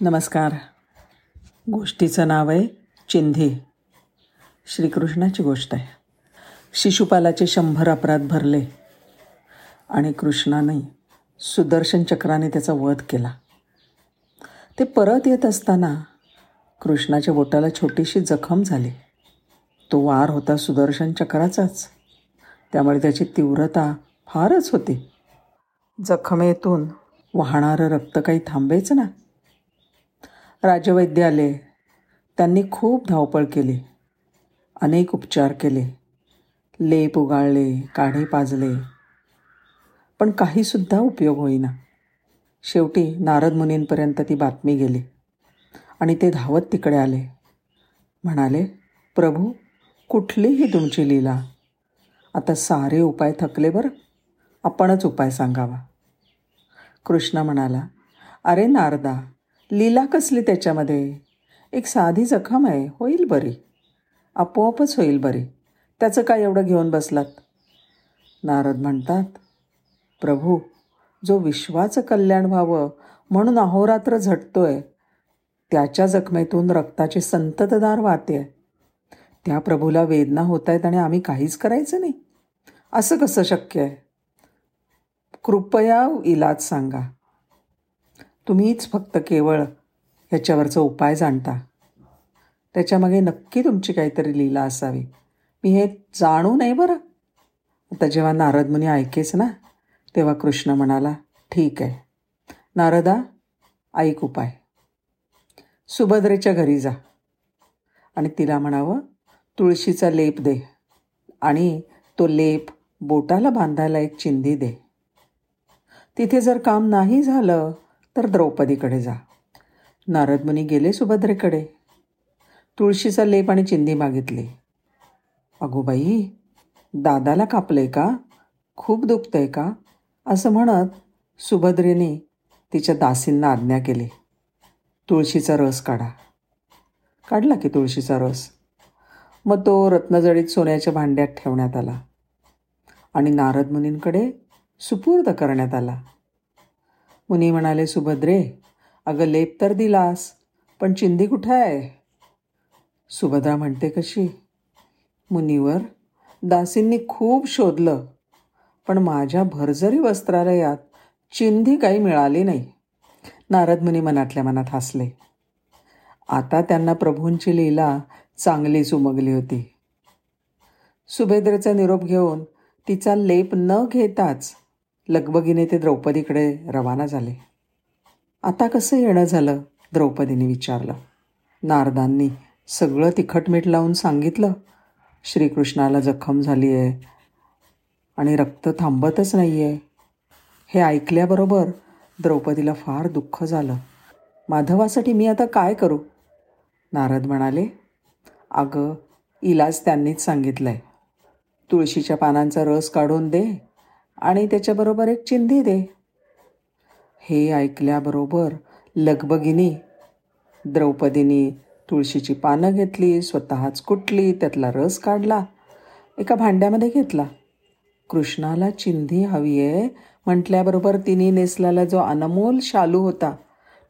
नमस्कार. गोष्टीचं नाव आहे चिंधी. श्रीकृष्णाची गोष्ट आहे. शिशुपालाचे शंभर अपराध भरले आणि कृष्णाने सुदर्शन चक्राने त्याचा वध केला. ते परत येत असताना कृष्णाच्या बोटाला छोटीशी जखम झाली. तो वार होता सुदर्शन चक्राचाच. त्यामुळे त्याची तीव्रता फारच होती. जखमेतून वाहणारं रक्त काही थांबेच ना. राजवैद्य आले त्यांनी खूप धावपळ केली. अनेक उपचार केले. लेप उगाळले काढे पाजले. पण काहीसुद्धा उपयोग होईना. शेवटी नारद मुनींपर्यंत ती बातमी गेली आणि ते धावत तिकडे आले. म्हणाले प्रभू कुठलीही तुमची लीला. आता सारे उपाय थकले बरं. आपणच उपाय सांगावा. कृष्ण म्हणाला अरे नारदा लीला कसली त्याच्यामध्ये? एक साधी जखम आहे होईल बरी. आपोआपच होईल बरी. त्याचं काय एवढं घेऊन बसलात? नारद म्हणतात प्रभू जो विश्वाचं कल्याण व्हावं म्हणून अहोरात्र झटतोय त्याच्या जखमेतून रक्ताचे संततदार वाहते त्या प्रभूला वेदना होत आहेत आणि आम्ही काहीच करायचं नाही. असं कसं शक्य आहे? कृपया इलाज सांगा. तुम्हीच फक्त केवळ ह्याच्यावरचा उपाय जाणता. त्याच्यामागे नक्की तुमची काहीतरी लीला असावी. मी हे जाणू नाही बरं. आता जेव्हा नारद मुनी ऐकेच ना तेव्हा कृष्ण म्हणाला ठीक आहे. नारदा ऐक उपाय. सुभद्रेच्या घरी जा. आणि तिला म्हणावं तुळशीचा लेप दे आणि तो लेप बोटाला बांधायला एक चिंधी दे. तिथे जर काम नाही झालं तर द्रौपदीकडे जा. नारदमुनी गेले सुभद्रेकडे. तुळशीचा लेप आणि चिंधी मागितली. अगोबाई दादाला दादाला कापले का? खूप दुखतंय का? असं म्हणत सुभद्रेने तिच्या दासींना आज्ञा केली. तुळशीचा रस काढा. काढला की तुळशीचा रस. मग तो रत्नजडीत सोन्याच्या भांड्यात ठेवण्यात आला आणि नारद मुनींकडे सुपूर्द करण्यात आला. मुनी म्हणाले सुभद्रे अगं लेप तर दिलास पण चिंदी कुठं आहे? सुभद्रा म्हणते कशी? मुनीवर दासींनी खूप शोधलं पण माझ्या भरजरी वस्त्रालयात चिंधी काही मिळाली नाही. नारद मुनी मनातल्या मनात हसले. आता त्यांना प्रभूंची लीला चांगलीच उमगली होती. सुभेद्रेचा निरोप घेऊन तिचा लेप न घेताच लगबगीने ते द्रौपदीकडे रवाना झाले. आता कसं येणं झालं? द्रौपदीने विचारलं. नारदांनी सगळं तिखट मीठ लावून सांगितलं. श्रीकृष्णाला जखम झाली आहे आणि रक्त थांबतच नाही आहे हे ऐकल्याबरोबर द्रौपदीला फार दुःख झालं. माधवासाठी मी आता काय करू? नारद म्हणाले अगं इलाज त्यांनीच सांगितलं आहे तुळशीच्या पानांचा रस काढून दे. आणि त्याच्याबरोबर एक चिंधी दे. हे ऐकल्याबरोबर लगबगिनी द्रौपदीनी तुळशीची पानं घेतली स्वतःच कुटली त्यातला रस काढला एका भांड्यामध्ये घेतला. कृष्णाला चिंधी हवी आहे म्हटल्याबरोबर तिने नेसलेला जो अनमोल शालू होता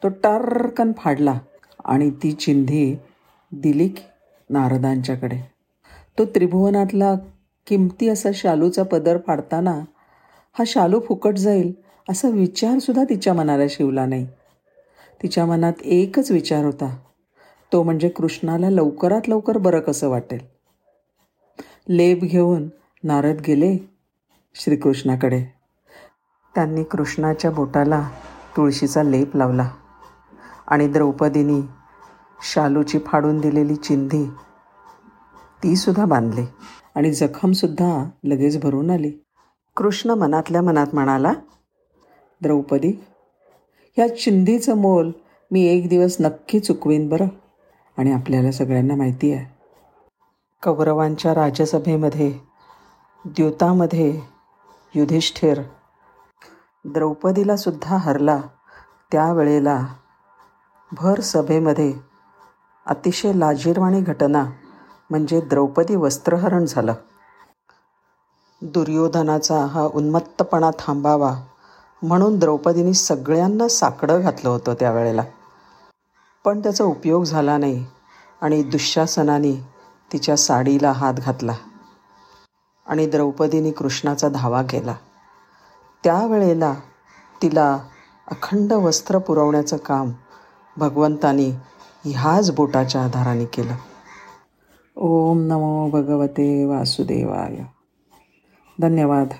तो टारकन फाडला आणि ती चिंधी दिली नारदांच्याकडे. तो त्रिभुवनातला किमती असा शालूचा पदर फाडताना हा शालू फुकट जाईल असा विचारसुद्धा तिच्या मनाला शिवला नाही. तिच्या मनात एकच विचार होता. तो म्हणजे कृष्णाला लवकरात लवकर बरं कसं वाटेल? लेप घेऊन नारद गेले श्रीकृष्णाकडे. त्यांनी कृष्णाच्या बोटाला तुळशीचा लेप लावला आणि द्रौपदीनी शालूची फाडून दिलेली चिंधी तीसुद्धा बांधली आणि जखमसुद्धा लगेच भरून आली. कृष्ण मनातल्या मनात म्हणाला द्रौपदी ह्या चिंधीचं मोल मी एक दिवस नक्की चुकवीन बरं आणि आपल्याला सगळ्यांना माहिती आहे. कौरवांच्या राजसभेमध्ये द्यूतामध्ये युधिष्ठिर द्रौपदीला सुद्धा हरला. त्यावेळेला भर सभेमध्ये अतिशय लाजीरवाणी घटना म्हणजे द्रौपदी वस्त्रहरण झालं. दुर्योधनाचा हा उन्मत्तपणा थांबावा म्हणून द्रौपदीने सगळ्यांना साकडं घातलं होतं त्यावेळेला. पण त्याचा उपयोग झाला नाही आणि दुःशासनाने तिच्या साडीला हात घातला आणि द्रौपदीने कृष्णाचा धावा केला. त्यावेळेला तिला अखंड वस्त्र पुरवण्याचं काम भगवंतानी ह्याच बोटाच्या आधाराने केलं. ओम नमो भगवते वासुदेवाय. धन्यवाद.